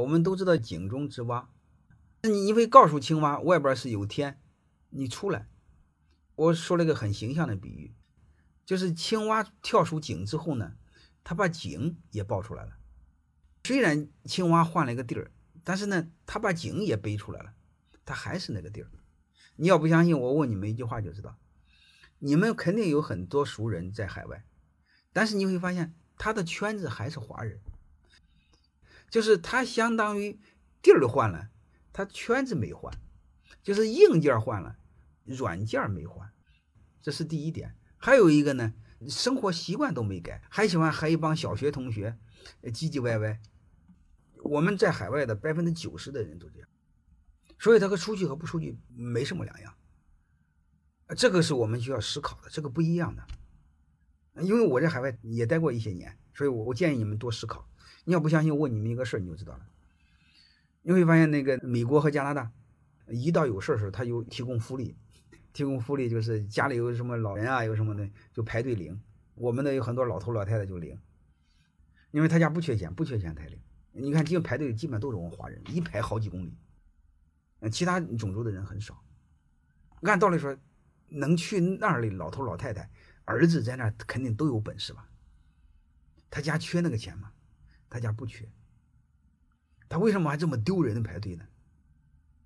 我们都知道井中之蛙，那你你会告诉青蛙外边是有天，你出来。我说了一个很形象的比喻，就是青蛙跳出井之后呢，它把井也抱出来了。虽然青蛙换了一个地儿，但是呢，它把井也背出来了，它还是那个地儿。你要不相信，我问你们一句话就知道。你们肯定有很多熟人在海外，但是你会发现他的圈子还是华人，就是他相当于地儿换了，他圈子没换，就是硬件换了，软件没换，这是第一点。还有一个呢，生活习惯都没改，还喜欢和一帮小学同学唧唧歪歪。我们在海外的百分之九十的人都这样，所以他和出去和不出去没什么两样。这个是我们需要思考的，这个不一样的。因为我在海外也待过一些年，所以我我建议你们多思考。你要不相信，问你们一个事儿，你就知道了。你会发现，那个美国和加拿大，一到有事儿时候，他就提供福利，提供福利就是家里有什么老人啊，有什么的就排队领。我们的有很多老头老太太就领，因为他家不缺钱，不缺钱才领。你看，基本排队基本都是我们华人，一排好几公里。其他种族的人很少。按道理说。能去那儿的老头老太太，儿子在那肯定都有本事吧？他家缺那个钱吗？他家不缺。他为什么还这么丢人的排队呢？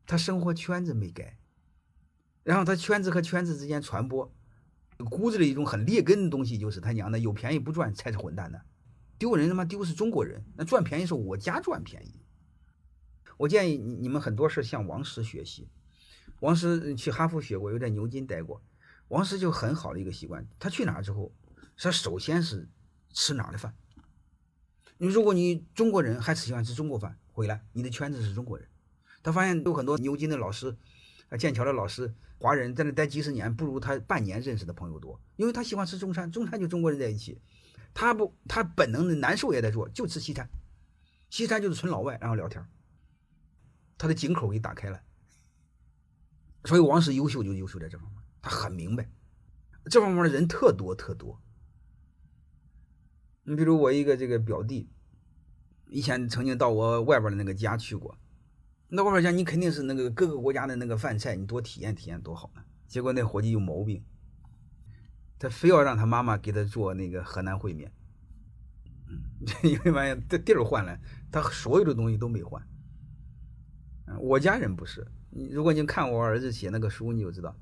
他生活圈子没改，然后他圈子和圈子之间传播，骨子里一种很劣根的东西，就是他娘的有便宜不赚才是混蛋呢。丢人他妈丢是中国人，那赚便宜是我家赚便宜。我建议你你们很多事向王石学习。王石去哈佛学过，又在牛津待过。王石就很好的一个习惯，他去哪儿之后，他首先是吃哪儿的饭。你如果你中国人还喜欢吃中国饭，回来你的圈子是中国人。他发现有很多牛津的老师、啊剑桥的老师，华人在那待几十年，不如他半年认识的朋友多，因为他喜欢吃中餐，中餐就中国人在一起。他不，他本能的难受也在做，就吃西餐，西餐就是纯老外，然后聊天，他的井口给打开了。所以王石优秀就优秀在这方面，他很明白，这方面的人特多特多。你比如我一个这个表弟，以前曾经到我外边的那个家去过，那外边家你肯定是那个各个国家的那个饭菜，你多体验体验多好呢。结果那伙计有毛病，他非要让他妈妈给他做那个河南烩面，嗯，因为嘛，这地儿换了，他所有的东西都没换。嗯，我家人不是。如果你看我儿子写那个书，你就知道，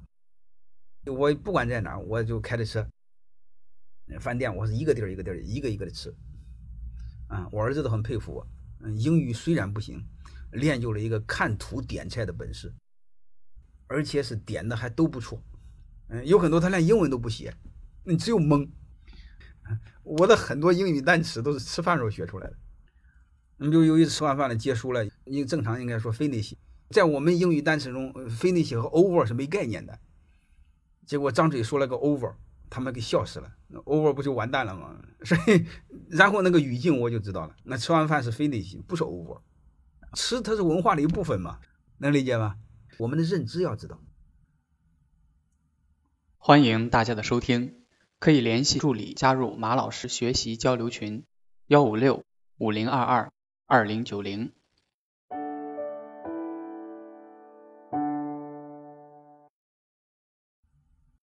我不管在哪，我就开着车，饭店我是一个地儿一个地儿一个一个的吃，啊，我儿子都很佩服我。嗯，英语虽然不行，练就了一个看图点菜的本事，而且是点的还都不错。嗯，有很多他连英文都不写，你只有蒙。我的很多英语单词都是吃饭时候学出来的。你比如有一次吃完饭了结束了，你正常应该说 finish。在我们英语单词中，finish 和 over 是没概念的。结果张嘴说了个 over，他们给笑死了。那 over 不就完蛋了吗？所以，然后那个语境我就知道了。那吃完饭是 finish，不是 over。吃它是文化的一部分嘛，能理解吗？我们的认知要知道。欢迎大家的收听，可以联系助理加入马老师学习交流群：幺五六五零二二二零九零。